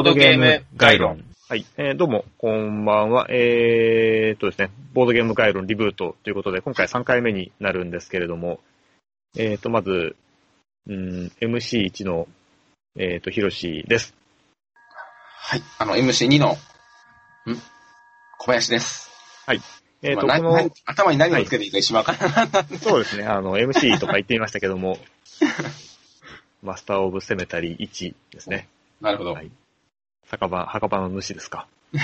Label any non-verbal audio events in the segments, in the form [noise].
ボードゲーム概論。はい。えーどうも、こんばんは。えーっとですね、ボードゲーム概論リブートということで、今回3回目になるんですけれども、えーっと、まず、うん、MC1 の、えーっと、ヒロシです。はい。あの、MC2 の、ん？小林です。えーっと、まあこの、頭に何をつけていいか一瞬わからなかった。そうですね、あの、MC とか言ってみましたけども、[laughs] マスターオブセメタリー1ですね。なるほど。はい酒場、墓場の主ですか。[laughs]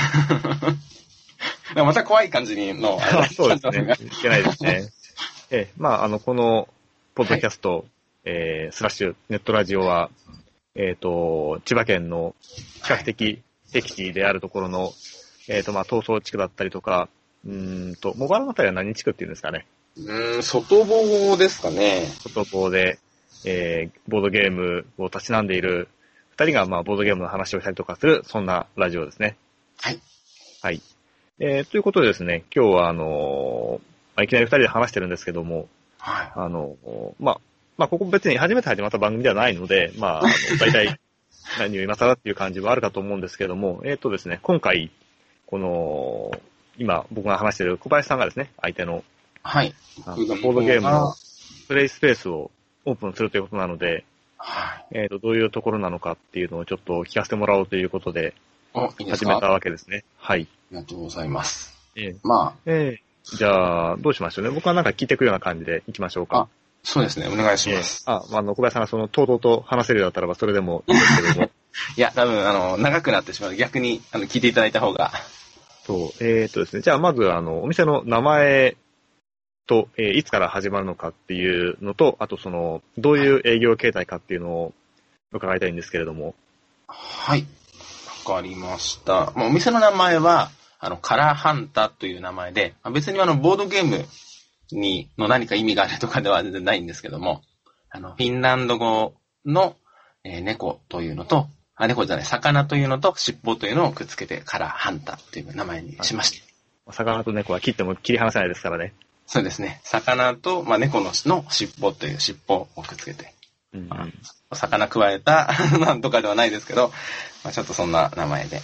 また怖い感じにの、[laughs] そうですね。いけないですね。[laughs] ええ、まあ、あの、この、ポッドキャスト、えースラッシュ、ネットラジオは、えっ、と、千葉県の比較的僻地であるところの、えっ、と、まあ、東総地区だったりとか、うーんと、茂原のあたりは何地区っていうんですかね。うーん、外房ですかね。外房で、えーボードゲームをたしなんでいる二人が、まあ、ボードゲームの話をしたりとかする、そんなラジオですね。はい。はい。えーということでですね、今日は、あのーまあ、いきなり二人で話してるんですけども、はい。あの、まあ、まあ、ここ別に初めて始まった番組ではないので、まあ、あの [laughs] 大体何を今更っていう感じはあるかと思うんですけども、えっ、とですね、今回、この、今僕が話している小林さんがですね、相手のはい。ボードゲームのプレイスペースをオープンするということなので、はい。えっ、と、どういうところなのかっていうのをちょっと聞かせてもらおうということで始めたわけですね。はい。ありがとうございます。えーまあ、えーじゃあ、どうしましょうね。僕はなんか聞いていくような感じでいきましょうか。そうですね。お願いしえます。ーあ、まあ、あの、小林さんがその、とうとうと話せるようだったらば、それでもいいんですけども。[laughs] いや、多分、あの、長くなってしまう。逆に、あの、聞いていただいた方が。そう、えーっとですね、じゃあまず、あの、お店の名前と、えーいつから始まるのかっていうのと、あとその、どういう営業形態かっていうのを伺いたいんですけれども。はい。わかりました。まあ、お店の名前は、あの、カラーハンタという名前で、まあ別にあの、ボードゲームに、の何か意味があるとかでは全 [laughs] 然ないんですけども、あの、フィンランド語の、えー猫というのと、あ、猫じゃない、魚というのと尻尾というのをくっつけて、カラーハンタという名前にしました。魚と猫は切っても切り離せないですからね。そうですね。魚と、まあ、猫のの尻尾という尻尾をくっつけて、うんあ魚加えた [laughs] なんとかではないですけど、まあ、ちょっとそんな名前で。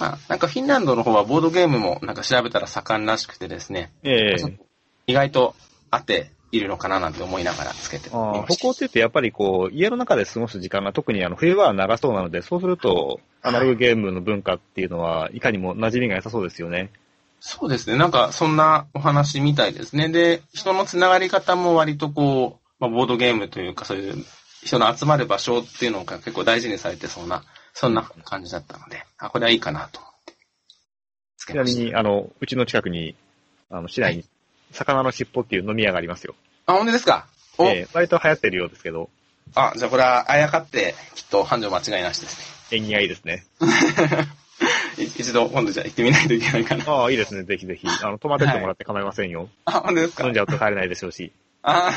まあ、なんかフィンランドの方はボードゲームもなんか調べたら盛んらしくてですね、ええちょっと意外と合っているのかななんて思いながらつけてました。北欧って言ってやっぱりこう、家の中で過ごす時間が特にあの冬は長そうなので、そうすると、アナログゲームの文化っていうのは、いかにも馴染みが良さそうですよね。そうですね。なんかそんなお話みたいですね。で、人のつながり方も割とこう、まあ、ボードゲームというかそういう人の集まる場所っていうのが結構大事にされてそうな、そんな感じだったので、あ、これはいいかなと思って。ちなみに、あの、うちの近くに、あの、市内に、魚の尻尾っていう飲み屋がありますよ。あ、本当ですか？お、ええ割と流行ってるようですけど、あ、じゃあこれはあやかって、きっと繁盛間違いなしです縁起がいいですね。[laughs] 一度今度じゃあ行ってみないといけないかな。ああ、いいですね。ぜひぜひ。あの、泊まってってもらって構いませんよ。あ、本当ですか？飲んじゃうと帰れないでしょうし。あ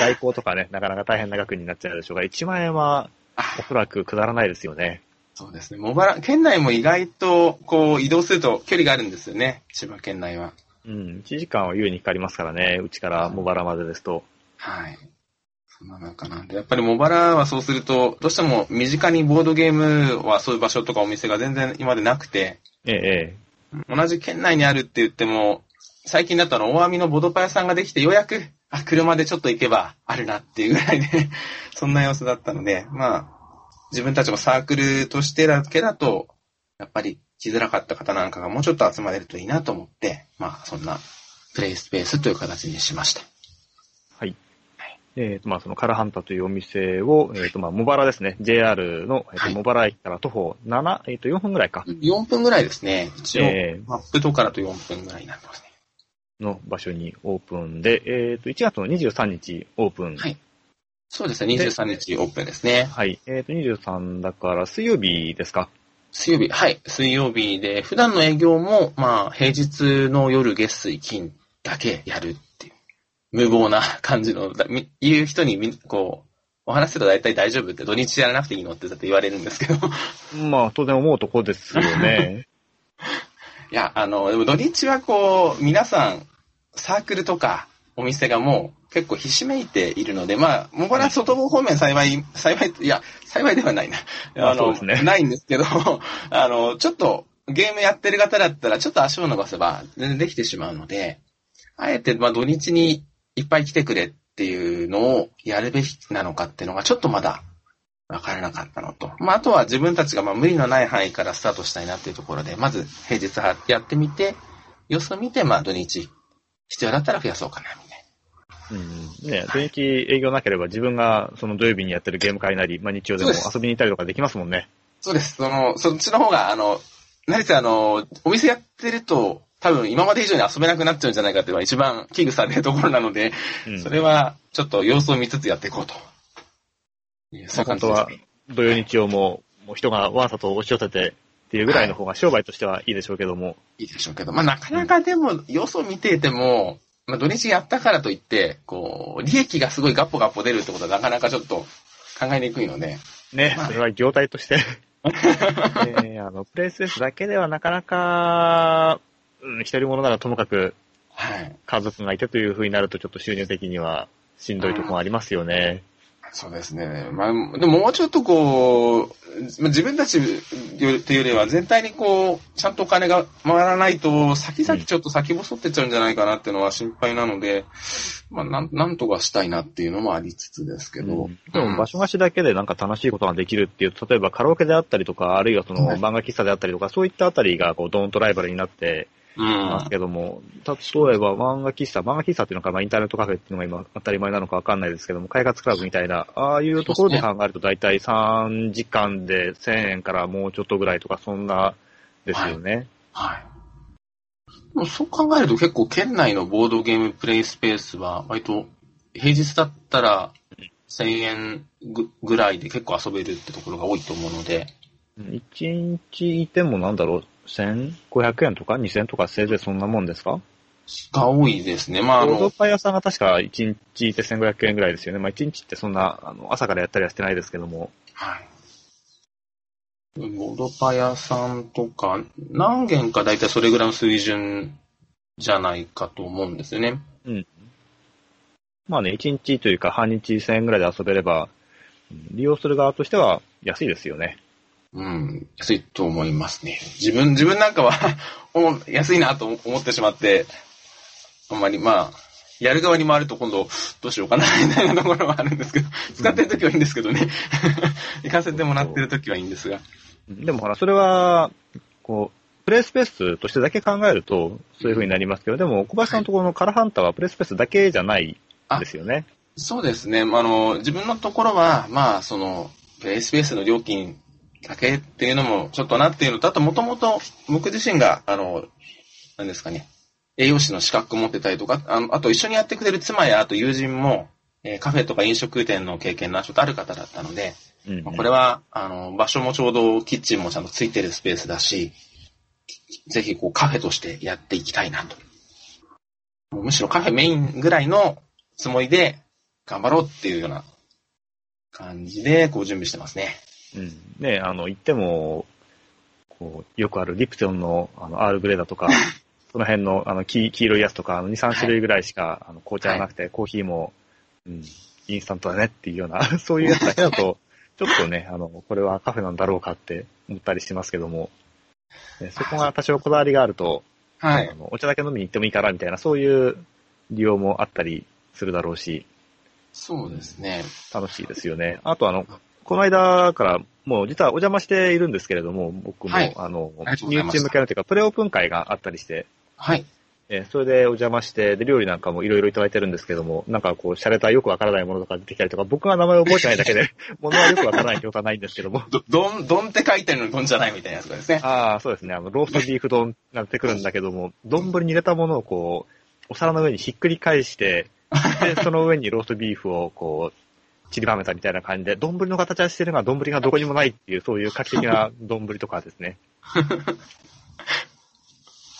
代行とかね、なかなか大変な額になっちゃうでしょうが、1万円はあおそらくくだらないですよね。そうですね。茂原、県内も意外と、こう、移動すると距離があるんですよね。千葉県内は。うん、1時間は優にかかりますからね。うちから茂原までですと。はい。そんななんかなんで、やっぱり茂原はそうすると、どうしても身近にボードゲームはそういう場所とかお店が全然今までなくて、ええ、え同じ県内にあるって言っても、最近だったら大網のボドパ屋さんができてようやく、あ、車でちょっと行けばあるなっていうぐらいで、[laughs] そんな様子だったので、まあ、自分たちもサークルとしてだけだと、やっぱり来づらかった方なんかがもうちょっと集まれるといいなと思って、まあ、そんなプレイスペースという形にしました。はい。えっ、と、まあ、そのカラハンタというお店を、えっ、と、まあ、茂原ですね。JR の、えっ、と、はい茂原駅から徒歩7、えっ、と、4分ぐらいか。4分ぐらいですね。一応、えマップとかだと4分ぐらいになってますね。の場所にオープンで、えっ、と、1月の23日オープン。はいそうですね、23日オープンですね。はい。えっ、と、23だから水曜日ですか？水曜日、はい、水曜日で、普段の営業も、まあ、平日の夜、月水、金だけやるっていう、無謀な感じの、だみ言う人にみ、こう、お話しすると大体大丈夫って、土日やらなくていいのってだって言われるんですけど、まあ、当然思うとこですよね。いや、あの、でも土日はこう、皆さん、サークルとか、お店がもう結構ひしめいているので、まあ、もうこれは外房方面幸い、幸い、いや、幸いではないな。まああの、そうですねないんですけど、あの、ちょっとゲームやってる方だったら、ちょっと足を伸ばせば全然できてしまうので、あえて、まあ土日にいっぱい来てくれっていうのをやるべきなのかっていうのがちょっとまだわからなかったのと。まあ、あとは自分たちがまあ無理のない範囲からスタートしたいなっていうところで、まず平日はやってみて、様子を見て、まあ土日必要だったら増やそうかな、みたいうん。ね、土日営業なければ自分がその土曜日にやってるゲーム会なり、まあ日曜でも遊びに行ったりとかできますもんね。そうです。その、そっちの方が、あの、何せあの、お店やってると、多分今まで以上に遊べなくなっちゃうんじゃないかっていうのが一番危惧されるところなので、うん。それはちょっと様子を見つつやっていこうと。そういう感じです本当は土曜日曜ももう人がわざと押し寄せてっていうぐらいの方が商売としてはいいでしょうけども。いいでしょうけど、まあなかなかでも様子を見ていても、まあ土日やったからといって、こう、利益がすごいガッポガッポ出るってことはなかなかちょっと考えにくいので、ね、まあそれは業態として。ね [laughs] あの、プレイスペースだけではなかなか、うん、一人者ならともかくはい。家族がいてという風になるとちょっと収入的にはしんどいところがありますよね。そうですね。まあ、でももうちょっとこう、まあ自分たちというよりは全体にこう、ちゃんとお金が回らないと、先々ちょっと先細ってっちゃうんじゃないかなっていうのは心配なので、まあ、なん、なんとかしたいなっていうのもありつつですけど。うんでも場所貸しだけでなんか楽しいことができるっていう、例えばカラオケであったりとか、あるいはそのはい漫画喫茶であったりとか、そういったあたりがこうドーンとライバルになってうん。ますけども、例えば漫画喫茶、漫画喫茶っていうのか、まあインターネットカフェっていうのが今当たり前なのかわかんないですけども、開発クラブみたいな、ああいうところで考えると大体3時間で1000円からもうちょっとぐらいとか、そんなですよね。はい。でもそう考えると結構県内のボードゲームプレイスペースは割と平日だったら1000円ぐぐらいで結構遊べるってところが多いと思うので、1日いてもなんだろう、1500円とか2000円とかせいぜいそんなもんですか？が多いですね。まあ、あボードの、パイ屋さんが確か1日いて1500円ぐらいですよね。まあ1日ってそんな、あの、朝からやったりはしてないですけども。はい。ボードパ屋さんとか、何軒か大体それぐらいの水準じゃないかと思うんですよね。まあね、1日というか半日1000円ぐらいで遊べれば、うん利用する側としては安いですよね。うん、安いと思いますね。自分、自分なんかは [laughs] お安いなと思ってしまって、あんまりまあ、やる側に回ると今度どうしようかなみたいなところはあるんですけど、使ってる時はいいんですけどね。[laughs] 行かせてもらってる時はいいんですが。でもほら、それは、こう、プレイスペースとしてだけ考えると、そういう風になりますけど、でも、小林さんのところのカラハンターはプレイスペースだけじゃないですよね。そうですね。あの、自分のところは、まあ、その、プレイスペースの料金だけっていうのもちょっとなっていうのと、あともともと僕自身が、あの、何ですかね、栄養士の資格持ってたりとか、あのあと一緒にやってくれる妻や、あと友人も、えーカフェとか飲食店の経験がちょっとある方だったので、うんまあこれは、あの、場所もちょうどキッチンもちゃんとついてるスペースだし、ぜひこうカフェとしてやっていきたいなと。むしろカフェメインぐらいのつもりで頑張ろうっていうような感じでこう準備してますね。うん。ね、あの、言っても、こう、よくあるリプトンの、あの、アールグレーだとか、[laughs] その辺の、あの、黄黄色いやつとか、あの、2、3種類ぐらいしか、あの、紅茶がなくて、コーヒーも、うん、インスタントだねっていうような、[laughs] そういうやつだけだと、[laughs] ちょっとね、あの、これはカフェなんだろうかって思ったりしてますけども、ねそこが多少こだわりがあると、はいあ。のお茶だけ飲みに行ってもいいからみたいな、そういう利用もあったりするだろうし、そうですね。楽しいですよね。あとあの、この間から、もう実はお邪魔しているんですけれども、僕も、はいあのありがとう、ごニューざいましたチーム系のというか、プレオープン会があったりして、はい。えーそれでお邪魔して、で、料理なんかもいろいろいただいてるんですけども、なんかこう、洒落たよくわからないものとか出てきたりとか、僕が名前を覚えてないだけで、[laughs] ものはよくわからないってことはないんですけども、[laughs] ど、どん、どんって書いてるのにどんじゃないみたいなやつがですね。ああ、そうですね、あの、ローストビーフ丼が出てくるんだけども、丼に入れたものをこう、お皿の上にひっくり返して、で、[laughs] その上にローストビーフをこう、散りばめたみたいな感じで、丼の形はしてるが、丼がどこにもないっていう、そういう画期的な [laughs] 丼とかですね。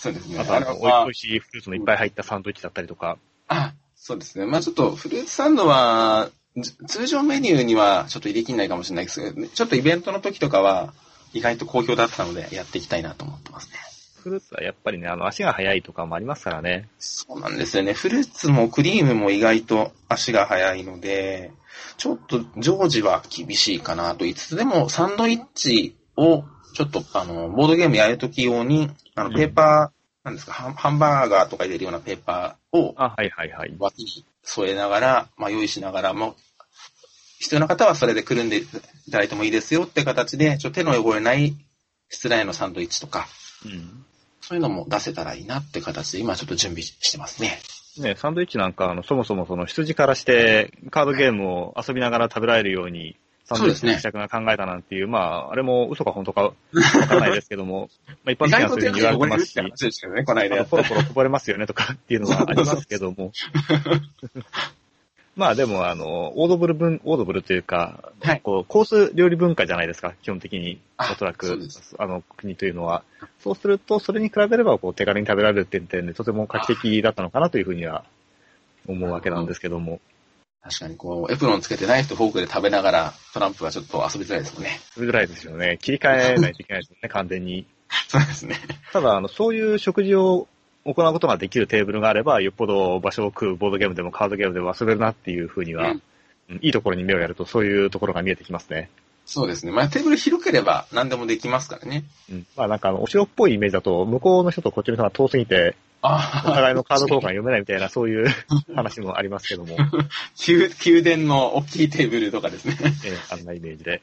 そうですね。あと、あの、れはおいしいフルーツのいっぱい入ったサンドイッチだったりとか。あ、そうですね。まあちょっとフルーツサンドは、じ通常メニューにはちょっと入れきんないかもしれないですけど、ちょっとイベントの時とかは意外と好評だったのでやっていきたいなと思ってますね。フルーツはやっぱりね、あの、足が速いとかもありますからね。そうなんですよね。フルーツもクリームも意外と足が速いので、ちょっと常時は厳しいかなと言いつつ、でもサンドイッチをちょっとあの、ボードゲームやるとき用に、あの、ペーパー、なんですか、ハンハンバーガーとか入れるようなペーパーをあ、はいはいはい。脇に添えながら、まあ用意しながらも、必要な方はそれでくるんでいただいてもいいですよって形で、ちょっと手の汚れない室内のサンドイッチとか、うん。そういうのも出せたらいいなって形で、今ちょっと準備してますね。ね、サンドイッチなんか、あの、そもそもその羊からして、カードゲームを遊びながら食べられるように、サンドイッチの試着が考えたなんていう、まあ、あれも嘘か本当かわからないですけども、[laughs] まあ一般的にはそういうふうに言われてますし、この間やったあのポロポロこぼれますよねとかっていうのはありますけども。[laughs] まあでも、あの、オードブル文、オードブルというか、はいこう、コース料理文化じゃないですか、基本的に。あおそらくあの、国というのは。そうすると、それに比べれば、こう、手軽に食べられるっていう点で、とても画期的だったのかなというふうには思うわけなんですけども。確かにこう、エプロンつけてナイフとフォークで食べながら、トランプはちょっと遊びづらいですもんね。それぐらいですよね。切り替えないといけないですよね、完全に。[laughs] そうですね。ただ、あの、そういう食事を行うことができるテーブルがあれば、よっぽど場所を食うボードゲームでもカードゲームでも遊べるなっていうふうには、うんうんいいところに目をやるとそういうところが見えてきますね。そうですね。まあテーブル広ければ何でもできますからね。うん。まあなんかあの、お城っぽいイメージだと、向こうの人とこっちの人が遠すぎて、あお互いのカード交換読めないみたいな、そういう [laughs] 話もありますけども、宮 [laughs] 宮殿の大きいテーブルとかですね。えーあんなイメージで。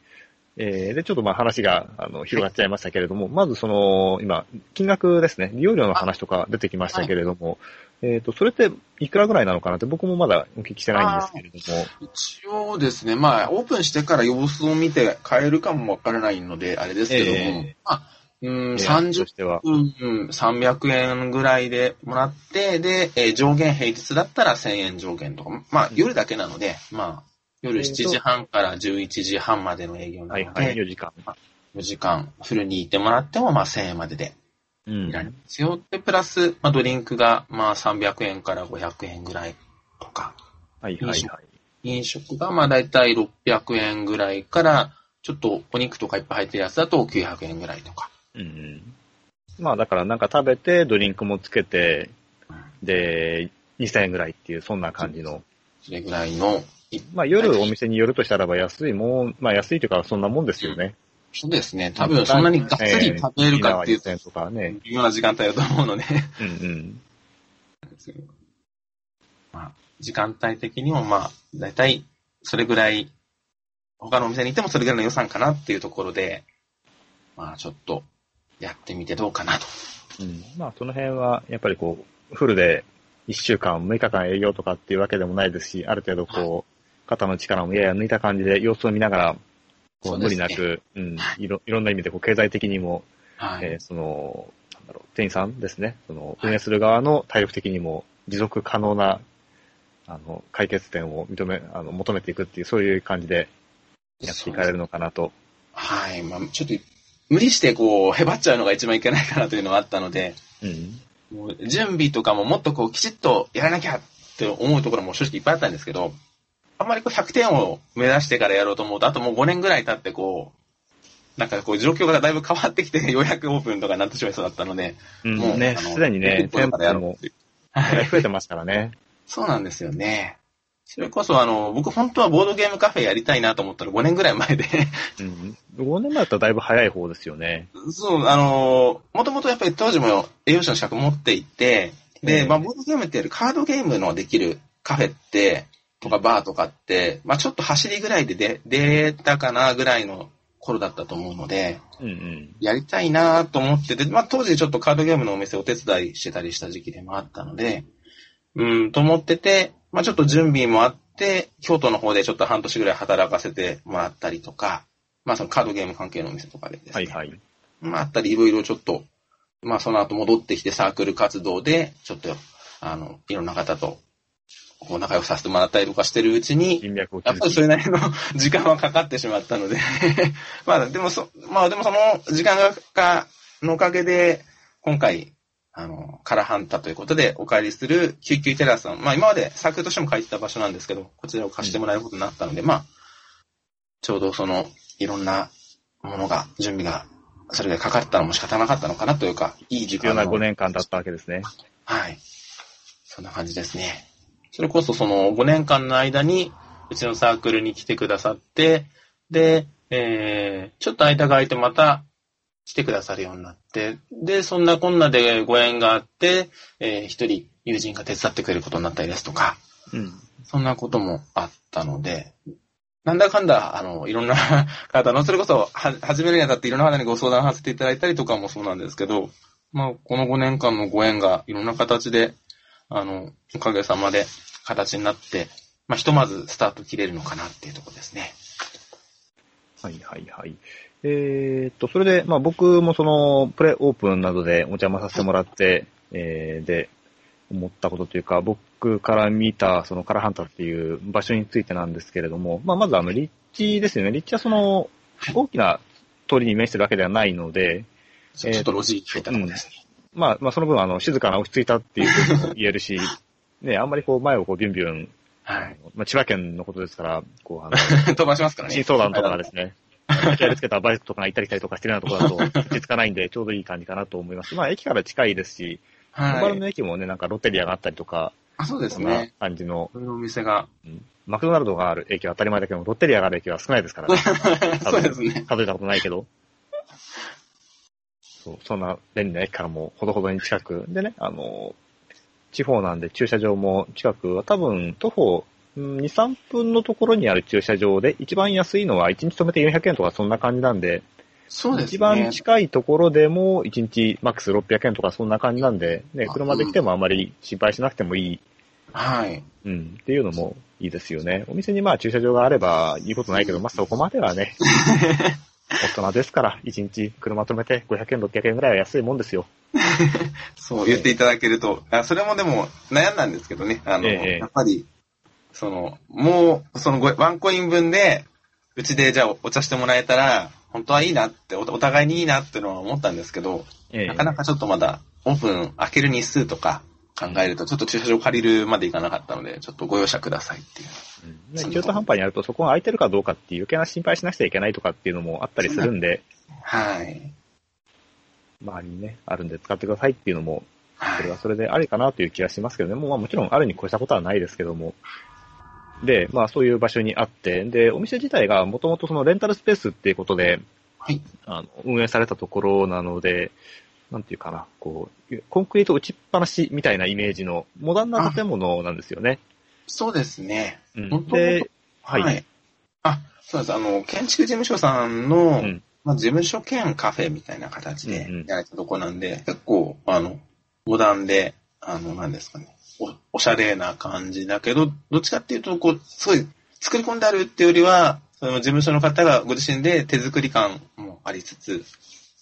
えーで、ちょっとまあ話が、あの、広がっちゃいましたけれども、まずその、今、金額ですね、利用料の話とか出てきましたけれども、えっ、と、それっていくらぐらいなのかなって僕もまだお聞きしてないんですけれども、一応ですね、まあオープンしてから様子を見て変えるかもわからないので、あれですけども、ええ。まあ、うん、えーと30しては、分、うん、300円ぐらいでもらって、で、えー上限平日だったら1000円上限とか、まあ夜だけなので、まあ夜7時半から11時半までの営業なので、はいはい、4時間。4時間フルにいてもらってもまあ1000円まででうんいられますよ。で、プラス、まあドリンクがまあ300円から500円ぐらいとか、はいはいはい。飲食がまあだいたい600円ぐらいから、ちょっとお肉とかいっぱい入ってるやつだと900円ぐらいとか。うんうん。まあだからなんか食べて、ドリンクもつけて、で、2000円ぐらいっていう、そんな感じの。それぐらいの、いまあ夜お店に寄るとしたらば安いもん、まあ安いというかそんなもんですよね。そうですね。多分そんなにがっつり食べるかっていうディナーは2000円とかね。微妙な時間帯だと思うので、うんうん。まあ、時間帯的にもまあ、だいたいそれぐらい、他のお店に行ってもそれぐらいの予算かなっていうところで、まあちょっとやってみてどうかなと。うん、まあその辺はやっぱりこう、フルで1週間、6日間営業とかっていうわけでもないですし、ある程度こう、肩の力もやや抜いた感じで様子を見ながら、こそう無理なく、うん、いろいろんな意味でこう経済的にもはい。えーその、なんだろう、店員さんですね、その、運営する側の体力的にも持続可能な、あの、解決点を認め、あの、求めていくっていう、そういう感じでやっていかれるのかなと。はい。まあちょっと、無理してこう、へばっちゃうのが一番いけないかなというのがあったので、うん。もう準備とかももっとこう、きちっとやらなきゃって思うところも正直いっぱいあったんですけど、あんまりこう100点を目指してからやろうと思うと、あともう5年ぐらい経ってこう、なんかこう状況がだいぶ変わってきて、ようやくオープンとかになってしまいそうだったので、うん、もうね、すでにね、店舗からやろうも増えてますからね。[laughs] そうなんですよね。それこそあの、僕本当はボードゲームカフェやりたいなと思ったら5年ぐらい前で、うん。5年前だったらだいぶ早い方ですよね。そう、あの、もともとやっぱり当時も栄養士の資格持っていて、で、ええまあ、ボードゲームってやるカードゲームのできるカフェって、とかバーとかって、まあ、ちょっと走りぐらいで出出たかなぐらいの頃だったと思うので、うんうん。やりたいなと思ってて、まあ、当時ちょっとカードゲームのお店お手伝いしてたりした時期でもあったので、うん、と思ってて、まあ、ちょっと準備もあって、京都の方でちょっと半年ぐらい働かせてもらったりとか、まあ、そのカードゲーム関係のお店とかでですね。はいはい。まあ、あったり、いろいろちょっと、まあ、その後戻ってきてサークル活動で、ちょっと、あの、いろんな方と、こう、仲良くさせてもらったりとかしてるうちに、やっぱりそれなりの時間はかかってしまったので、[laughs] まあ、でもそ、まあ、でもその時間がか、のおかげで、今回、あの、カラハンタということでお帰りする救急テラスさん、まあ今までサークルとしても借りてた場所なんですけど、こちらを貸してもらえることになったので、まあ、ちょうどその、いろんなものが、準備がそれがかかったのも仕方なかったのかなというか、いい時必要な間を5年間だったわけですね。はい。そんな感じですね。それこそその5年間の間に、うちのサークルに来てくださって、で、えー、ちょっと間が空いてまた来てくださるようになって、で、そんなこんなでご縁があって、えー、一人友人が手伝ってくれることになったりですとか、うん。そんなこともあったので、なんだかんだ、あの、いろんな [laughs] 方の、それこそ、は、始めるにあたっていろんな方にご相談させていただいたりとかもそうなんですけど、まあ、この5年間のご縁がいろんな形で、あの、おかげさまで形になって、まあ、ひとまずスタート切れるのかなっていうところですね。はいはいはい。えーっと、それで、まあ僕もその、プレオープンなどでお邪魔させてもらって、えーで、思ったことというか、僕から見た、そのカラハンタっていう場所についてなんですけれども、まあまずあの、立地ですよね。立地はその、大きな通りに面してるわけではないので、ちょちょっと路地入ったところですね。まあ、まあその分あの、静かな落ち着いたっていうふうにも言えるし、[laughs] ね、あんまりこう前をこうビュンビュン、はい。まあ千葉県のことですから、こうあの、[laughs] 飛ばしますからね。新相談とかがですね、やりつけたバイクとかが行ったり来たりとかしてるようなところだと、落ち着かないんで、ちょうどいい感じかなと思います。まあ、駅から近いですし、はい。小原の駅もね、なんかロッテリアがあったりとか、あ、そうでそんなすね。感じの、そういうお店が。うんマクドナルドがある駅は当たり前だけど、ロッテリアがある駅は少ないですからね。[laughs] そうですね。数えたことないけど。そう、そんな便利な駅からもほどほどに近く。でね、あの、地方なんで駐車場も近くは多分徒歩うん2、3分のところにある駐車場で一番安いのは1日止めて400円とかそんな感じなんで、そうですね。一番近いところでも1日マックス600円とかそんな感じなんで、ね、あ車で来てもあまり心配しなくてもいい、はい。うん、っていうのもいいですよね。お店にまあ駐車場があればいいことないけど、まあそこまではね、[laughs] 大人ですから、1日車止めて500円、600円ぐらいは安いもんですよ。[laughs] そう言っていただけると、あそれもでも悩んだんですけどね、あの、ええ。やっぱり、その、もう、そのごワンコイン分で、うちでじゃあお茶してもらえたら、本当はいいなって、おお互いにいいなっていうのは思ったんですけど、ええ。なかなかちょっとまだオープン開ける日数とか考えると、ちょっと駐車場借りるまでいかなかったので、ちょっとご容赦くださいっていう。うんね中途半端にやるとそこが空いてるかどうかっていう余計な心配しなくちゃいけないとかっていうのもあったりするんで、はい。周りにね、あるんで使ってくださいっていうのも、はそれはそれでありかなという気がしますけどね。もうまあもちろんあるに越したことはないですけども。で、まあそういう場所にあって、で、お店自体がもともとそのレンタルスペースっていうことで、はい。あの、運営されたところなので、なんていうかな、こう、コンクリート打ちっぱなしみたいなイメージのモダンな建物なんですよね。そうですね。うん本当で、はい。はい。あ、そうです。あの、建築事務所さんの、うんまあ、事務所兼カフェみたいな形でうんうんやられたとこなんで、結構、あの、モダンで、あの、なんですかね、おおしゃれな感じだけど、どっちかっていうと、こう、すごい作り込んであるっていうよりは、その事務所の方がご自身で手作り感もありつつ、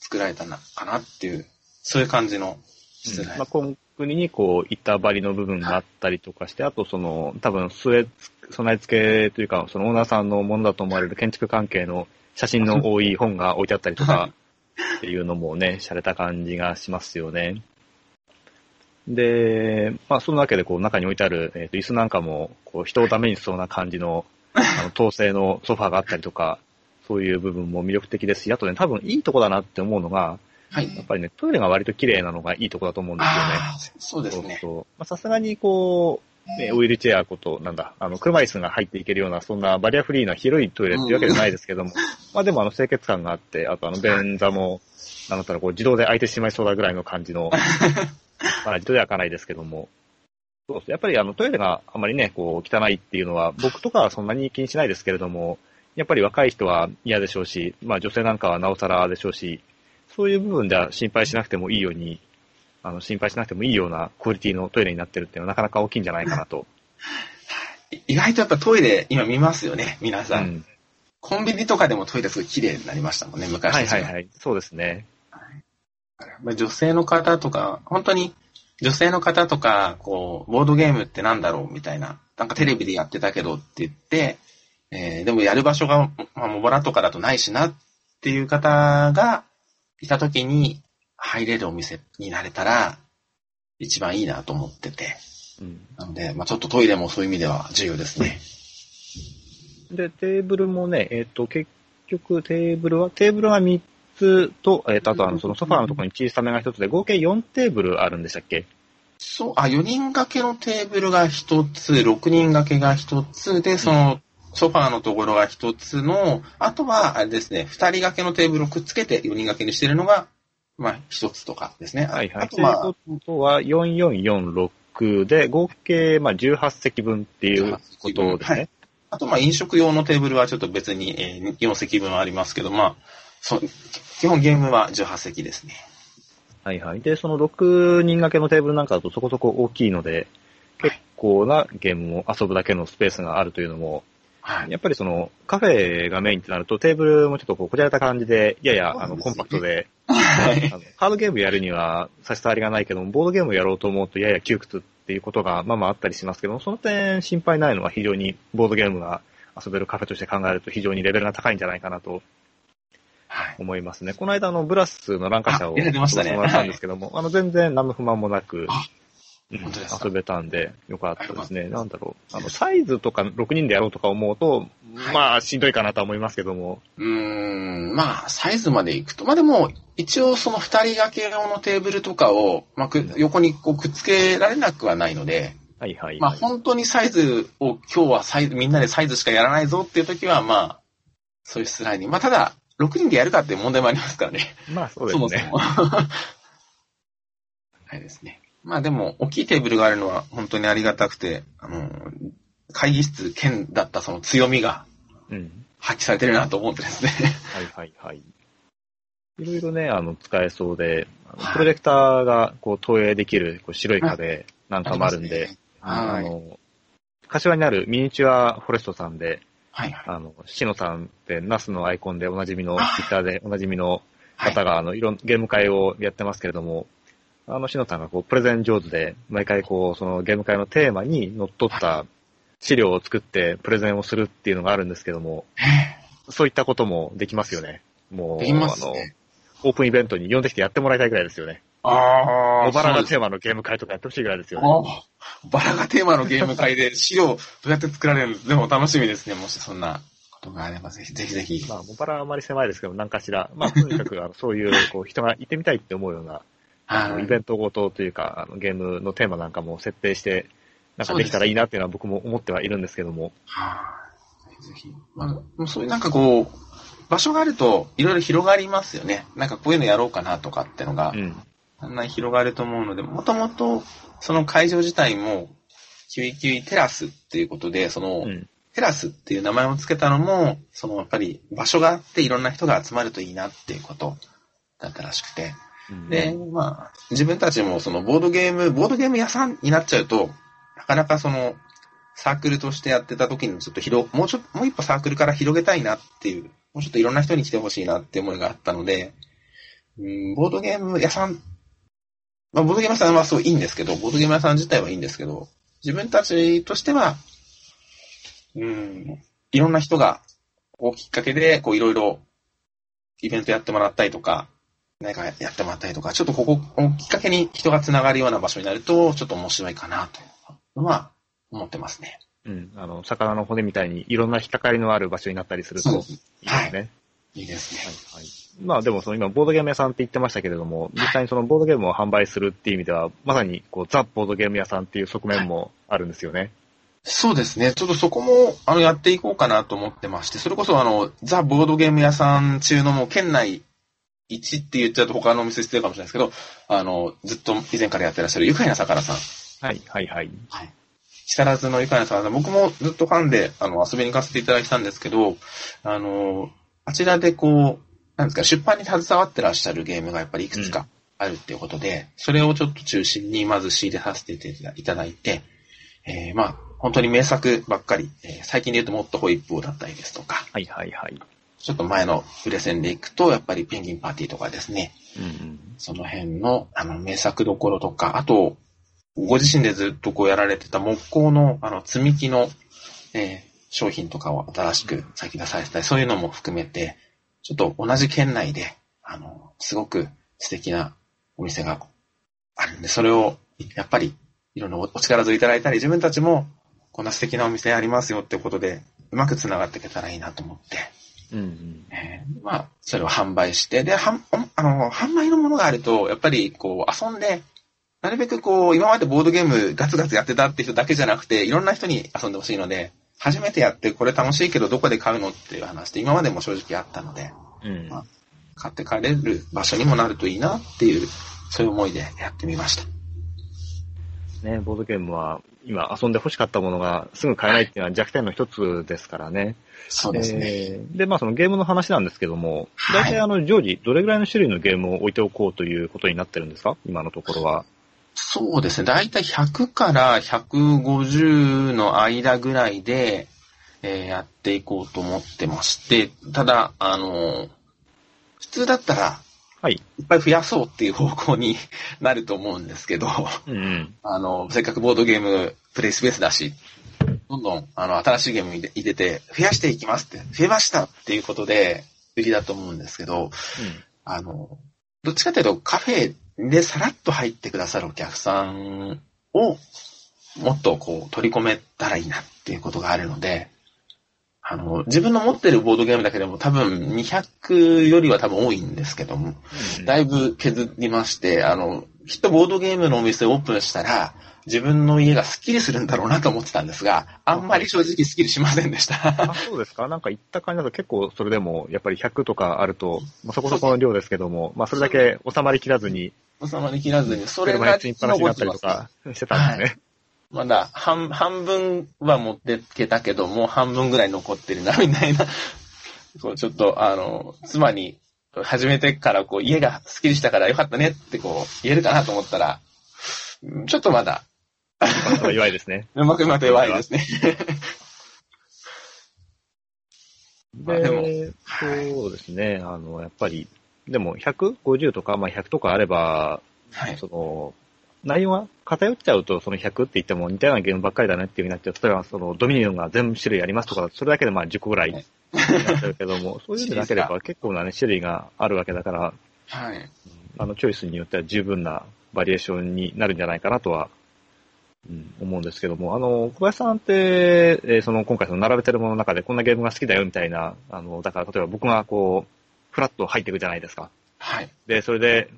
作られたのかなっていう、そういう感じの室内。うんまあ、コンクリにこう、板張りの部分があったりとかして、あとその、多分、据え、備え付けというか、そのオーナーさんのものだと思われる建築関係の写真の多い本が置いてあったりとか、っていうのもね、洒落た感じがしますよね。で、まあ、そのわけで、こう、中に置いてある、えっ、と、椅子なんかも、こう、人をダメにしそうな感じの、[laughs] あの、統制のソファーがあったりとか、そういう部分も魅力的ですし、あとね、多分いいとこだなって思うのが、はい。やっぱりね、トイレが割と綺麗なのがいいとこだと思うんですよね。そうですね。さすがにこう、ね、オイルチェアこと、なんだ、あの、車椅子が入っていけるような、そんなバリアフリーな広いトイレっていうわけじゃないですけども、まあでもあの、清潔感があって、あとあの、便座も、なんだったらこう、自動で開いてしまいそうなぐらいの感じの、[laughs] まあ自動では開かないですけども、そうそうやっぱりあの、トイレがあまりね、こう、汚いっていうのは、僕とかはそんなに気にしないですけれども、やっぱり若い人は嫌でしょうし、まあ女性なんかはなおさらでしょうし、そういう部分では心配しなくてもいいように、あの、心配しなくてもいいようなクオリティのトイレになってるっていうのはなかなか大きいんじゃないかなと。[laughs] 意外とやっぱトイレ今見ますよね、皆うさん。ん。コンビニとかでもトイレすごい綺麗になりましたもんね、昔はいはいはい。そうですね。まあ女性の方とか、本当に女性の方とか、こう、ボードゲームってなんだろうみたいな、なんかテレビでやってたけどって言って、えーでもやる場所が、まあ、モボラとかだとないしなっていう方がいた時に入れるお店になれたら、一番いいなと思ってて。うん。なので、まあちょっとトイレもそういう意味では重要ですね。で、テーブルもね、えっ、と、結局テーブルは、テーブルが3つ室と、えっ、と、あとあの、そのソファーのところに小さめが一つで、合計4テーブルあるんでしたっけ？そう、あ、4人掛けのテーブルが1つ、6人掛けが1つで、その、ソファーのところが1つの、あとは、あれですね、2人掛けのテーブルをくっつけて4人掛けにしてるのが、まあ、1つとかですね。はいはい。あとまあ、ということは、4446で、合計、まあ、18席分っていうことですね。はいあと、まあ、飲食用のテーブルはちょっと別に、えー4席分ありますけど、まあ、そう、基本ゲームは18席ですね。はいはい。で、その6人掛けのテーブルなんかだとそこそこ大きいので、結構なゲームを遊ぶだけのスペースがあるというのも、はい。やっぱりそのカフェがメインってなるとテーブルもちょっとこうこじゃれた感じで、ややあのコンパクトで、はいあのカードゲームやるには差し障りがないけども、ボードゲームをやろうと思うとやや窮屈っていうことがまあまああったりしますけども、その点心配ないのは非常にボードゲームが遊べるカフェとして考えると非常にレベルが高いんじゃないかなとはい。思いますね。この間あのブラスのランカ社をあ出てましたねもらったんですけども、あの全然何の不満もなく、遊べたんでよかったですね。なんだろう。あの、サイズとか6人でやろうとか思うと、はいまあしんどいかなとは思いますけども、うーん、まあ、サイズまでいくと、まあでも、一応その二人掛け用のテーブルとかを、まあ、く横にこうくっつけられなくはないので、はいはい、まあ本当にサイズを今日はサイズ、みんなでサイズしかやらないぞっていう時は、まあ、そういうスライディング。まあただ、6人でやるかっていう問題もありますからね。まあそうですね。そもそも。[laughs] はいですね。まあでも、大きいテーブルがあるのは本当にありがたくて、あの、会議室兼だったその強みがうん。発揮されてるなと思ってですね。はいはいはい。いろいろね、あの、使えそうで、プロジェクターがこう投影できるこう白い壁なんかもあるんで、あはい。の、柏にあるミニチュアフォレストさんで、はいはい。あの、シノさんってナスのアイコンでおなじみの、ツあイッターでおなじみのはい方が、あの、いろん、ゲーム会をやってますけれども、あの、シノさんがこう、プレゼン上手で、毎回こう、そのゲーム会のテーマにのっとった資料を作ってプレゼンをするっていうのがあるんですけども、そういったこともできますよね。もう、できますあの、ね。オープンイベントに呼んできてやってもらいたいぐらいですよね。ああ。小腹がテーマのゲーム会とかやってほしいぐらいですよね。あバラがテーマのゲーム会で資料どうやって作られるんですでも楽しみですね。もしそんなことがあれば、ぜひぜひぜひ。まあ、モバラはあまり狭いですけど、何かしら、まあ、とにかく、あのそういう、こう、人がいてみたいって思うような、あのはいイベントごとというか、あのゲームのテーマなんかも設定して、なんかできたらいいなっていうのは僕も思ってはいるんですけども。はい。ぜひ。まあ、そういうなんかこう、場所があるといろいろ広がりますよね。なんかこういうのやろうかなとかってのがう、ん。だんだん広がると思うので、もともとその会場自体も、キュイキュイテラスっていうことで、その、うん。テラスっていう名前を付けたのも、そのやっぱり場所があっていろんな人が集まるといいなっていうことだったらしくて。うん。で、まあ、自分たちもそのボードゲーム、ボードゲーム屋さんになっちゃうと、なかなかその、サークルとしてやってた時にちょっと広、もうちょっと、もう一歩サークルから広げたいなっていう、もうちょっといろんな人に来てほしいなって思いがあったので、うん、ボードゲーム屋さん、まあ、ボードゲーム屋さんはそういいんですけど、ボードゲーム屋さん自体はいいんですけど、自分たちとしては、うん、いろんな人が、こうきっかけで、こういろいろイベントやってもらったりとか、何かやってもらったりとか、ちょっとここをきっかけに人が繋がるような場所になると、ちょっと面白いかなというのは思ってますね。うん。あの、魚の骨みたいにいろんな引っかかりのある場所になったりするといいですね。いいですね。はいはい。まあでもその今ボードゲーム屋さんって言ってましたけれども、実際にそのボードゲームを販売するっていう意味では、まさにこうザ・ボードゲーム屋さんっていう側面もあるんですよね。そうですね。ちょっとそこも、あの、やっていこうかなと思ってまして、それこそあの、ザ・ボードゲーム屋さん中のもう県内1って言っちゃうと他のお店失礼かもしれないですけど、あの、ずっと以前からやってらっしゃる愉快な魚さん。はい、はい、はい。木更津の愉快な魚さん。僕もずっとファンで、あの、遊びに行かせていただいたんですけど、あの、あちらでこう、なんですか、出版に携わってらっしゃるゲームがやっぱりいくつかあるっていうことで、それをちょっと中心にまず仕入れさせていただいて、えー、まあ、本当に名作ばっかり、えー最近で言うともっとホイップをだったりですとか、はい、はい、はい。ちょっと前の売れ線で行くと、やっぱりペンギンパーティーとかですね、うんうん。その辺の、あの、名作どころとか、あと、ご自身でずっとこうやられてた木工の、あの、積み木の、えー商品とかを新しく先出されてたり、そういうのも含めて、ちょっと同じ県内で、あの、すごく素敵なお店があるんで、それを、やっぱり、いろんなお力添えいただいたり、自分たちも、こんな素敵なお店ありますよってことで、うまく繋がっていけたらいいなと思って、うんうん。えーまあ、それを販売して、で、はん、あの、販売のものがあると、やっぱり、こう、遊んで、なるべくこう、今までボードゲームガツガツやってたって人だけじゃなくて、いろんな人に遊んでほしいので、初めてやってこれ楽しいけどどこで買うのっていう話で今までも正直あったので、うん。まあ買って帰れる場所にもなるといいなっていう、そういう思いでやってみました。ね、ボードゲームは、今遊んで欲しかったものがすぐ買えないっていうのは弱点の一つですからね。そうですね。えーで、まあそのゲームの話なんですけども、はい大体あの常時どれぐらいの種類のゲームを置いておこうということになってるんですか？今のところは。そうですね。だいたい100から150の間ぐらいで、えーやっていこうと思ってまして、ただ、あの、普通だったら、はい。いっぱい増やそうっていう方向に [laughs] なると思うんですけど、うんうん。あの、せっかくボードゲームプレイスペースだし、どんどん、あの、新しいゲームに入れて、増やしていきますって、増えましたっていうことで、売りだと思うんですけど、あの、どっちかというとカフェでさらっと入ってくださるお客さんをもっとこう取り込めたらいいなっていうことがあるので、あの、自分の持ってるボードゲームだけでも多分200よりは多分多いんですけども、うん。だいぶ削りまして、あの、きっとボードゲームのお店をオープンしたら、自分の家がスッキリするんだろうなと思ってたんですが、あんまり正直スッキリしませんでした。あ、そうですか？なんか行った感じだと結構それでもやっぱり100とかあると、まあ、そこそこの量ですけども、まあそれだけ収まりきらずに、収まりきらずに、それ車がに積みっぱなしになったりとかしてたんですね。まだ半、半分は持ってけたけど、もう半分ぐらい残ってるな、みたいな。[laughs] こうちょっと、あの、妻に、始めてから、こう、家がスッキリしたからよかったねって、こう、言えるかなと思ったら、うんちょっとまだ、弱いですね。[laughs] うまくまた弱いですね。[laughs] まあでもで、そうですね、あの、やっぱり、でも150とか、まあ100とかあれば、はい。その、内容が偏っちゃうと、その100って言っても似たようなゲームばっかりだねっていう風になっちゃう。例えば、そのドミニオンが全部種類ありますとか、それだけでまあ10個ぐらいになっちゃうけども、[laughs] そういうのでなければ結構なね、種類があるわけだから、はい。あの、チョイスによっては十分なバリエーションになるんじゃないかなとは、うん、思うんですけども、あの、小林さんって、えーその、今回その並べてるものの中でこんなゲームが好きだよみたいな、あの、だから例えば僕がこう、フラッと入っていくじゃないですか。はい。で、それで、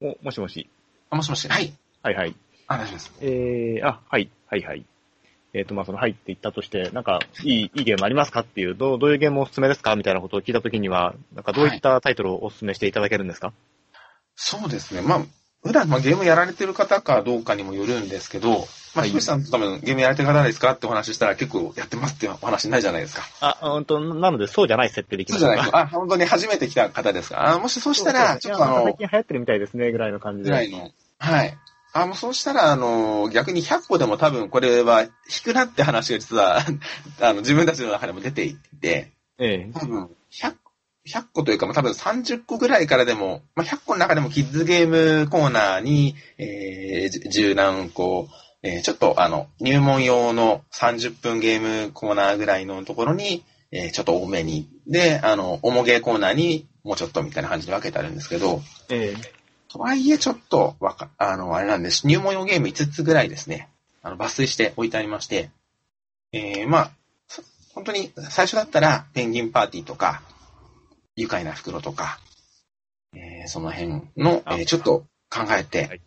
お、もしもし。あもしもし。はい。はいはい。あ、大丈夫です。えー、あ、はい、はいはい。えっ、と、まあ、その、はいって言ったとして、なんか、いい、いいゲームありますかっていう、どう、どういうゲームおすすめですかみたいなことを聞いたときには、なんか、どういったタイトルをおすすめしていただけるんですか、そうですね。まあ、普段、まあ、ゲームやられてる方かどうかにもよるんですけど、まあ、はいひとしさんと多分ゲームやられてる方ですかってお話ししたら結構やってますっていうお話になるじゃないですか。あ、うんと、なので、そうじゃない設定できそうますかじゃない。あ、本当に初めて来た方ですか。あもしそうしたら、ちょっとあの最、近流行ってるみたいですね、ぐらいの感じで。ぐらいの。はい。あ、もうそうしたら、あの、逆に100個でも多分これは引くなって話が実は、あの、自分たちの中でも出ていて、ええ。多分100、100個というか、まあ、多分30個ぐらいからでも、まあ、100個の中でもキッズゲームコーナーに、えー、じ十何個、えー、ちょっとあの、入門用の30分ゲームコーナーぐらいのところに、えー、ちょっと多めに、で、あの、重ゲーコーナーにもうちょっとみたいな感じで分けてあるんですけど、ええ。とはいえちょっとわか、あの、あれなんです。入門用ゲーム5つぐらいですね。あの、抜粋して置いてありまして、えー、まあ、そ本当に最初だったら、ペンギンパーティーとか、愉快な袋とか、えー、その辺の、えあー、ちょっと考えて、はい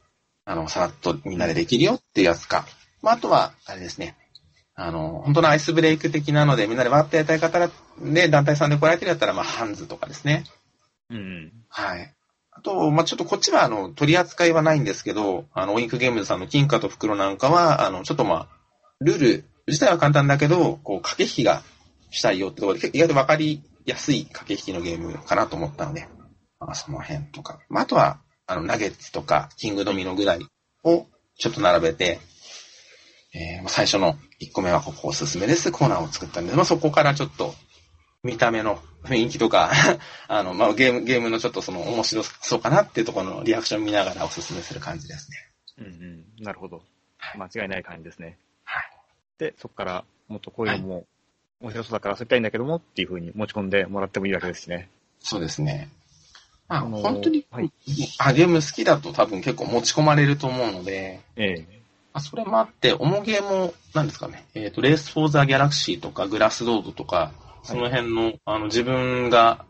あの、さらっとみんなでできるよっていうやつか。まあ、あとは、あれですね。あの、本当のアイスブレイク的なので、みんなでわーってやりたい方で、団体さんで来られてるやったら、まあ、ハンズとかですね。うん。はい。あと、まあ、ちょっとこっちは、あの、取り扱いはないんですけど、あの、オインクゲームズさんの金貨と袋なんかは、あの、ちょっとまあ、ルール自体は簡単だけど、こう、駆け引きがしたいよってところで、意外とわかりやすい駆け引きのゲームかなと思ったので、まあ、その辺とか。まあ、あとは、あの、ナゲッツとか、キングドミノぐらいをちょっと並べて、えーまあ最初の1個目はここおすすめですコーナーを作ったんで、まあ、そこからちょっと、見た目の雰囲気とか、[laughs] あの、まあ、ゲーム、ゲームのちょっとその面白そうかなっていうところのリアクション見ながらおすすめする感じですね。うんうん。なるほど。はい間違いない感じですね。はい。で、そこから、もっとこういうのも、面白そうだからそういったらいいんだけどもっていう風に持ち込んでもらってもいいわけですしね。そうですね。まあ、あのー本当に、はいあ、ゲーム好きだと多分結構持ち込まれると思うので、ええ。あそれもあって、重ゲーも、なんですかね、えっ、と、レース・フォー・ザ・ギャラクシーとか、グラス・ロードとか、その辺の、あの、自分が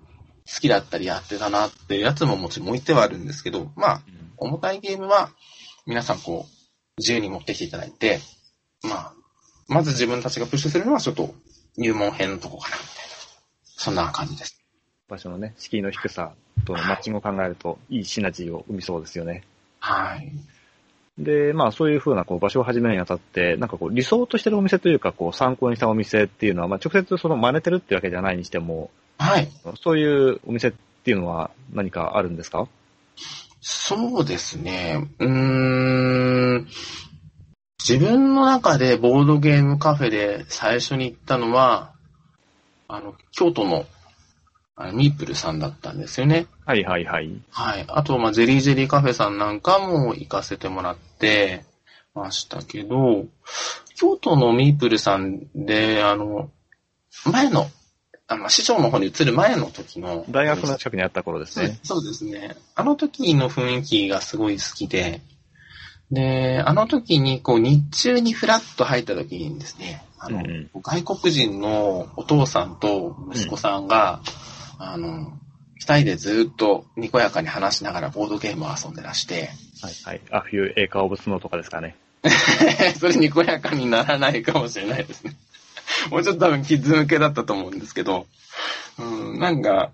好きだったりやってたなっていうやつももちろん置いてはあるんですけど、まあ、重たいゲームは、皆さんこう、自由に持ってきていただいて、まあ、まず自分たちがプッシュするのはちょっと入門編のとこかな、みたいな。そんな感じです。場所のね、敷居の低さとのマッチングを考えると、いいシナジーを生みそうですよね。はい。で、まあそういうふうなこう場所を始めるにあたって、なんかこう理想としてるお店というか、こう参考にしたお店っていうのは、まあ直接その真似てるってわけじゃないにしても、はい。そういうお店っていうのは何かあるんですか？そうですね。うーん。自分の中でボードゲームカフェで最初に行ったのは、あの、京都のあのミープルさんだったんですよね。はいはいはい。はい。あと、まあ、ゼリージェリーカフェさんなんかも行かせてもらってましたけど、京都のミープルさんで、あの、前の、あの、市長の方に移る前の時の、大学の近くにあった頃ですね。そうですね。あの時の雰囲気がすごい好きで、で、あの時にこう日中にフラッと入った時にですね、あの、うんうん外国人のお父さんと息子さんが、あの、二人でずっとにこやかに話しながらボードゲームを遊んでらして、はいはい。アフューエーカーオブスノーとかですかね。[laughs] それにこやかにならないかもしれないですね。もうちょっと多分キッズ向けだったと思うんですけど、うん、なんか、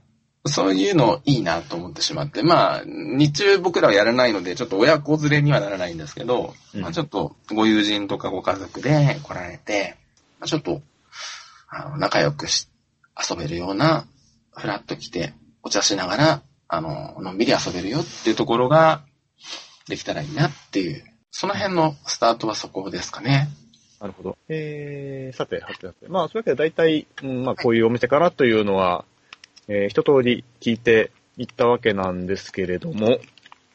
そういうのいいなと思ってしまって、まあ、日中僕らはやらないので、ちょっと親子連れにはならないんですけど、うんまあちょっとご友人とかご家族で来られて、まあちょっと、あの、仲良くし、遊べるような、フラッと来て、お茶しながら、あの、のんびり遊べるよっていうところが、できたらいいなっていう、その辺のスタートはそこですかね。なるほど。えー、さて、さてさて。まあ、そういうわけで大体、うん、まあ、こういうお店からというのは、えー、一通り聞いていったわけなんですけれども、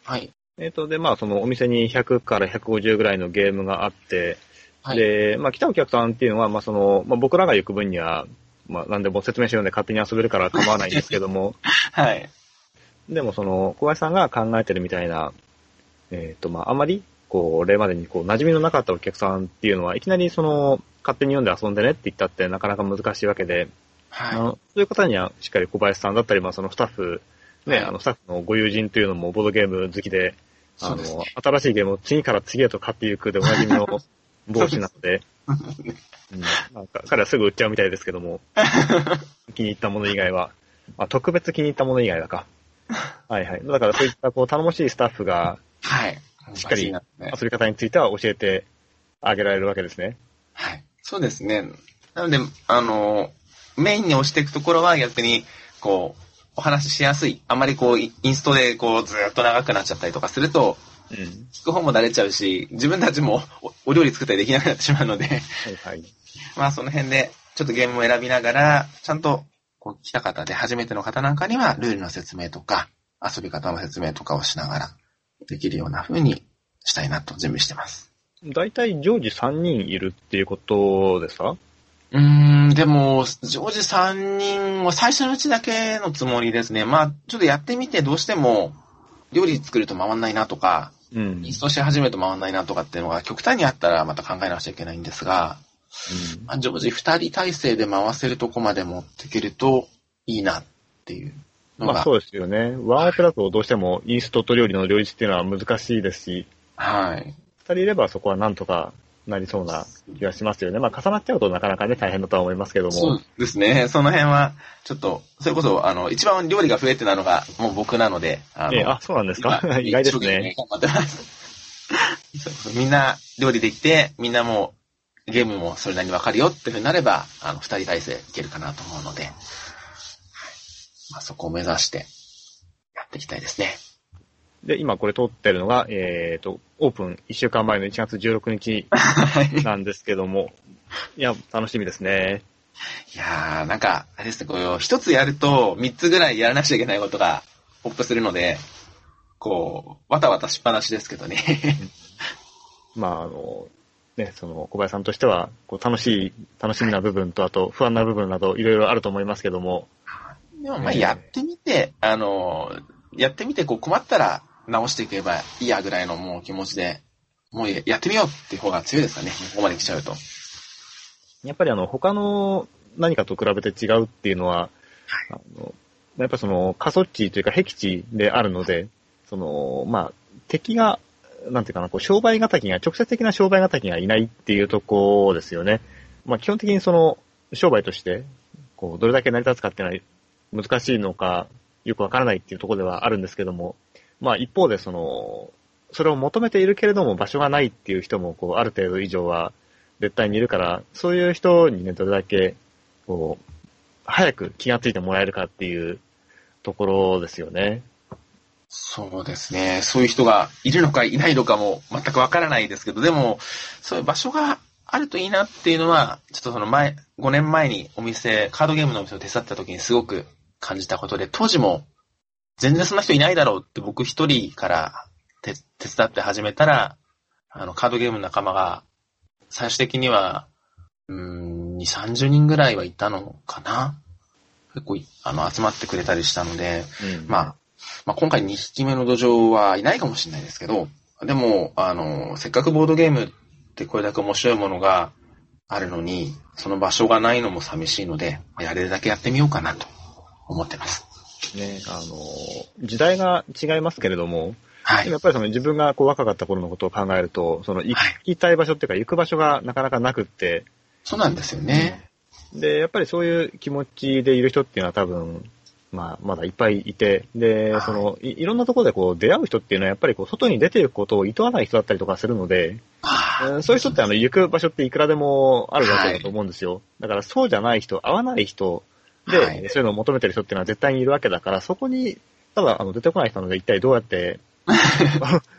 はい。えっ、と、で、まあ、そのお店に100から150ぐらいのゲームがあって、はい。で、まあ、来たお客さんっていうのは、まあ、その、まあ、僕らが行く分には、まあ、なんでも説明しようで勝手に遊べるから構わないんですけども、[laughs] はい。でもその、小林さんが考えてるみたいな、えっ、と、まあ、あまり、こう、例までに、こう、馴染みのなかったお客さんっていうのは、いきなりその、勝手に読んで遊んでねって言ったってなかなか難しいわけで、あはのそういう方にはしっかり小林さんだったり、まあ、そのスタッフ、ね、はいあの、スタッフのご友人というのもボードゲーム好きで、あの、ね新しいゲームを次から次へと買っていくでおなじみの帽子なので、うん、なんか彼はすぐ売っちゃうみたいですけども、[laughs] 気に入ったもの以外は、あ、特別気に入ったもの以外だか。[laughs] はいはい。だからそういったこう頼もしいスタッフがい。はい。しっかりね遊び方については教えてあげられるわけですね。はい。そうですね。なので、あの、メインに押していくところは逆に、こう、お話ししやすい。あまりこう、イインストでこう、ずっと長くなっちゃったりとかすると、うん。聞く方もだれちゃうし、自分たちもおお料理作ったりできなくなってしまうので、はいはい。まあその辺で、ちょっとゲームを選びながら、ちゃんと、こう、来た方で初めての方なんかには、ルールの説明とか、遊び方の説明とかをしながら、できるような風にしたいなと準備してます。大体常時3人いるっていうことですかうーん、でも、常時3人は最初のうちだけのつもりですね。まあ、ちょっとやってみてどうしても、料理作ると回んないなとか、うん。インストし始めると回んないなとかっていうのが極端にあったらまた考えなくちゃいけないんですが、まあ、常時2人体制で回せるとこまで持っていけるといいなっていうのが、まあそうですよね。ワンオペだとどうしてもインストと料理の両立っていうのは難しいですし、はい。二人いればそこはなんとかなりそうな気がしますよね。まあ重なっちゃうとなかなかね大変だとは思いますけどもそう。ですね。その辺は、ちょっと、それこそ、あの、一番料理が増えてなのが、もう僕なので、あの、ええあ、そうなんですか？今 [laughs] 意外ですね。頑張ってます。[laughs] そうそうみんな料理できて、みんなもうゲームもそれなりにわかるよっていうふうになれば、あの、二人体制いけるかなと思うので、はいまあ、そこを目指してやっていきたいですね。で、今これ撮ってるのが、えっ、と、オープン1週間前の1月16日 [laughs] はい。なんですけども、いや、楽しみですね。いやー、なんか、あれですね、こう、一つやると、三つぐらいやらなくちゃいけないことが、ポップするので、こう、わたわたしっぱなしですけどね。[laughs] まあ、あの、ね、その、小林さんとしては、こう、楽しい、楽しみな部分と、あと、不安な部分など、いろいろあると思いますけども、でもまあええやってみて、あの、やってみてこう困ったら直していけばいいやぐらいのもう気持ちで、もうやってみようっていう方が強いですかね。ここまで来ちゃうと。やっぱりあの、他の何かと比べて違うっていうのは、あのやっぱその過疎地というか僻地であるので、その、まあ、敵が、なんていうかな、こう、商売敵が、直接的な商売敵がいないっていうとこですよね。まあ、基本的にその、商売として、こう、どれだけ成り立つかっていうのは難しいのか、よくわからないっていうところではあるんですけども、まあ、一方でその、それを求めているけれども場所がないっていう人も、こう、ある程度以上は絶対にいるから、そういう人にね、どれだけ、こう、早く気がついてもらえるかっていうところですよね。そうですね。そういう人がいるのかいないのかも全くわからないですけど、でも、そういう場所があるといいなっていうのは、ちょっとその前、5年前にお店、カードゲームのお店を手伝った時にすごく感じたことで、当時も全然そんな人いないだろうって僕一人から手伝って始めたら、あの、カードゲームの仲間が最終的には、うーん、2、30人ぐらいはいたのかな？結構、あの、集まってくれたりしたので、うん、まあ、まあ、今回2匹目の土壌はいないかもしれないですけど、でも、あの、せっかくボードゲームってこれだけ面白いものがあるのに、その場所がないのも寂しいので、やれるだけやってみようかなと思ってます。ね、あの、時代が違いますけれども、はい。やっぱりその自分がこう若かった頃のことを考えると、その行きたい場所っていうか行く場所がなかなかなくって、そうなんですよね。で、やっぱりそういう気持ちでいる人っていうのは多分、まあ、まだいっぱいいて、で、はい、そのい、いろんなところでこう出会う人っていうのはやっぱりこう外に出ていくことを厭わない人だったりとかするので、そういう人ってあの行く場所っていくらでもあるわけだと思うんですよ。はい、だからそうじゃない人、会わない人で、はい、そういうのを求めてる人っていうのは絶対にいるわけだから、そこに、ただあの出てこない人なので一体どうやって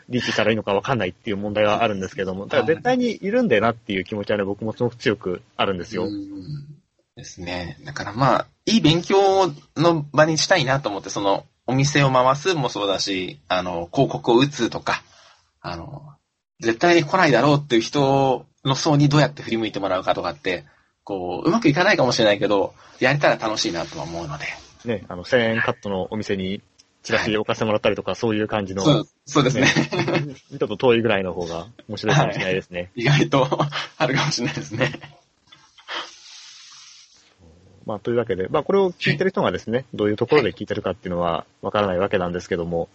リーチしたらいいのかわかんないっていう問題はあるんですけども、だから絶対にいるんだよなっていう気持ちはね、僕もすごく強くあるんですよ。ですね。だからまあ、いい勉強の場にしたいなと思って、その、お店を回すもそうだし、あの、広告を打つとか、あの、絶対に来ないだろうっていう人の層にどうやって振り向いてもらうかとかって、こう、うまくいかないかもしれないけど、やれたら楽しいなとは思うので。ね、あの、1000円カットのお店にチラシ置かせてもらったりとか、はい、そういう感じの、そう。そうですね。ねちょっと遠いぐらいの方が面白いかもしれないですね。[laughs] はい、意外とあるかもしれないですね。まあ、というわけで、まあ、これを聞いてる人がですね、どういうところで聞いてるかっていうのはわからないわけなんですけども、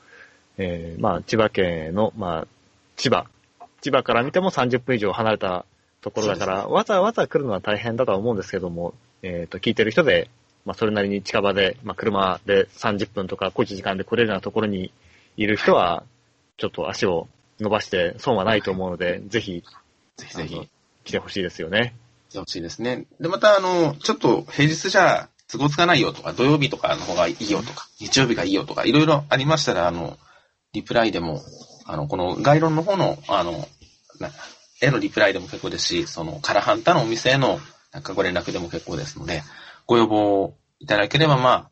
えー、まあ、千葉県の、まあ、千葉。千葉から見ても30分以上離れたところだから、わざわざ来るのは大変だとは思うんですけども、えっ、ー、と、聞いてる人で、まあ、それなりに近場で、まあ、車で30分とか小一時間で来れるようなところにいる人は、ちょっと足を伸ばして損はないと思うので、ぜひ、ぜひぜひ、来てほしいですよね。来てほしいですね。で、また、あの、ちょっと平日じゃ都合つかないよとか、土曜日とかの方がいいよとか、日曜日がいいよとか、いろいろありましたら、あの、リプライでも、あの、この概論の方の、あの、絵のリプライでも結構ですし、その、カラハンタのお店への、なんかご連絡でも結構ですので、ご要望いただければ、まあ、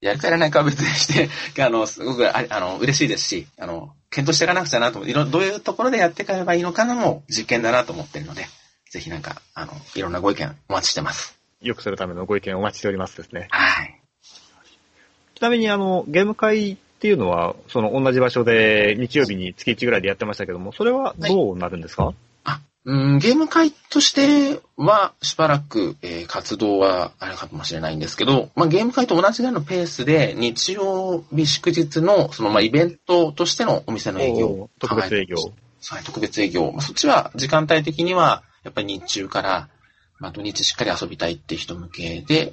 やるかやらないかは別にして、[laughs] あの、すごくあ、あの、嬉しいですし、あの、検討していかなくちゃなと思って、いろ、どういうところでやっていけばいいのかなも実験だなと思ってるので、ぜひなんか、あの、いろんなご意見お待ちしてます。よくするためのご意見お待ちしておりますですね。はい。ちなみに、あの、ゲーム会っていうのは、その同じ場所で日曜日に月1ぐらいでやってましたけども、それはどうなるんですか、はいうん、ゲーム会としては、しばらく、えー、活動はあるかもしれないんですけど、まあ、ゲーム会と同じぐらいのペースで、日曜日祝日の、その、まあ、イベントとしてのお店の営業。特別営業。はい、特別営業。まあ、そっちは、時間帯的には、やっぱり日中から、まあ、土日しっかり遊びたいって人向けで、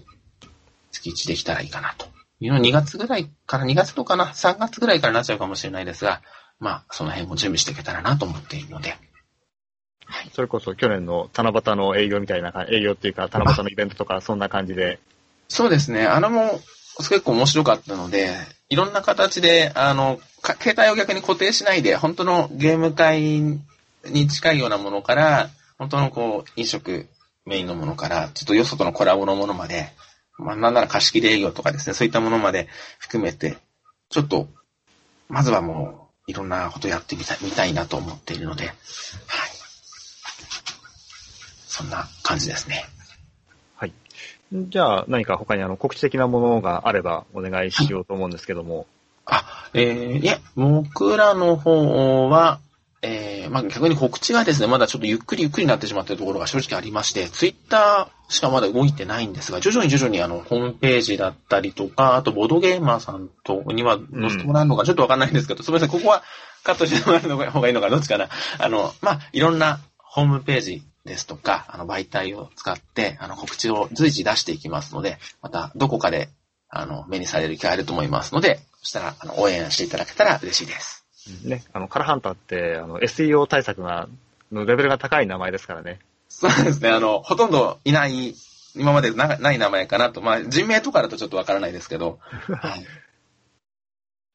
月1できたらいいかなと。いうの2月ぐらいから、2月とかな、3月ぐらいからなっちゃうかもしれないですが、まあ、その辺も準備していけたらなと思っているので、それこそ去年の七夕の営業みたいな、営業っていうか、七夕のイベントとか、[laughs] そんな感じで。そうですね。あのも、結構面白かったので、いろんな形で、あの、携帯を逆に固定しないで、本当のゲーム会に近いようなものから、本当のこう、飲食メインのものから、ちょっとよそとのコラボのものまで、まあなんなら貸し切り営業とかですね、そういったものまで含めて、ちょっと、まずはもう、いろんなことやってみたいみたいなと思っているので、はい。そんな感じですね。はい。じゃあ、何か他にあの告知的なものがあればお願いしようと思うんですけども。あ、えー、いや、僕らの方は、えー、まあ逆に告知がですね、まだちょっとゆっくりゆっくりになってしまっているところが正直ありまして、ツイッターしかまだ動いてないんですが、徐々に徐々にあの、ホームページだったりとか、あとボードゲーマーさんとには載せてもらえるのかちょっとわかんないんですけど、すみません、ここはカットしてもらうの方がいいのか、どっちかな。あの、まあ、いろんなホームページですとか、あの、媒体を使って、あの、告知を随時出していきますので、また、どこかで、あの、目にされる機会あると思いますので、そしたら、あの、応援していただけたら嬉しいです。ね、あの、カラハンターって、あの、SEO 対策が、のレベルが高い名前ですからね。そうですね、あの、ほとんどいない、今までなない名前かなと。まあ、人名とかだとちょっとわからないですけど。[laughs] はい。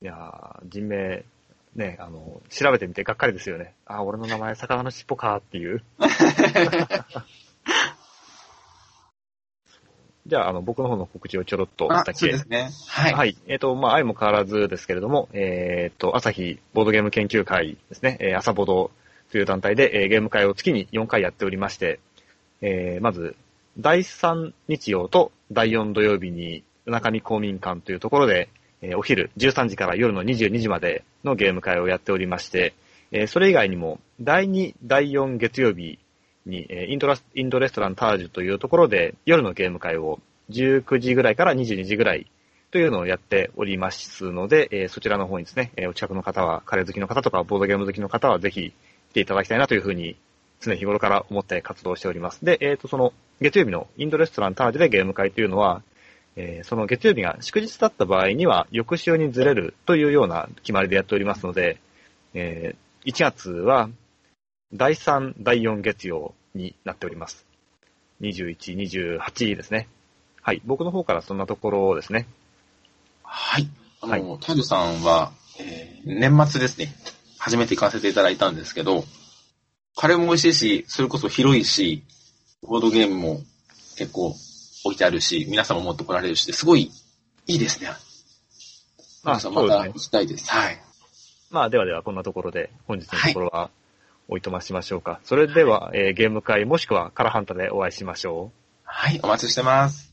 いや人名、ね、あの、調べてみてがっかりですよね。あ、俺の名前、魚の尻尾かっていう。[laughs] じゃあ、あの、僕の方の告知をちょろっとだけ？そうですね。はい。はい。えっ、ー、と、まあ、愛も変わらずですけれども、えっ、ー、と、朝日ボードゲーム研究会ですね、えー、朝ボードという団体で、えー、ゲーム会を月に4回やっておりまして、えー、まず、第3日曜と第4土曜日に、中見公民館というところで、え、お昼13時から夜の22時までのゲーム会をやっておりまして、え、それ以外にも、第2、第4月曜日に、え、インドラインドレストランタージュというところで、夜のゲーム会を19時ぐらいから22時ぐらいというのをやっておりますので、え、そちらの方にですね、え、お近くの方は、カレー好きの方とか、ボードゲーム好きの方は、ぜひ来ていただきたいなというふうに、常日頃から思って活動しております。で、えっ、ー、と、その、月曜日のインドレストランタージュでゲーム会というのは、えー、その月曜日が祝日だった場合には、翌週にずれるというような決まりでやっておりますので、えー、1月は、第3、第4月曜になっております。21、28ですね。はい。僕の方からそんなところですね。はい。あの、はい、タルさんは、えー、年末ですね。初めて行かせていただいたんですけど、カレーも美味しいし、それこそ広いし、ボードゲームも結構置いてあるし、皆さんも持ってこられるし、すごいいいですね。まあ、また行きたいです。はい。まあ、ではではこんなところで、本日のところはおいとましましょうか。それでは、えー、ゲーム会もしくはカラハンタでお会いしましょう。はい、お待ちしてます。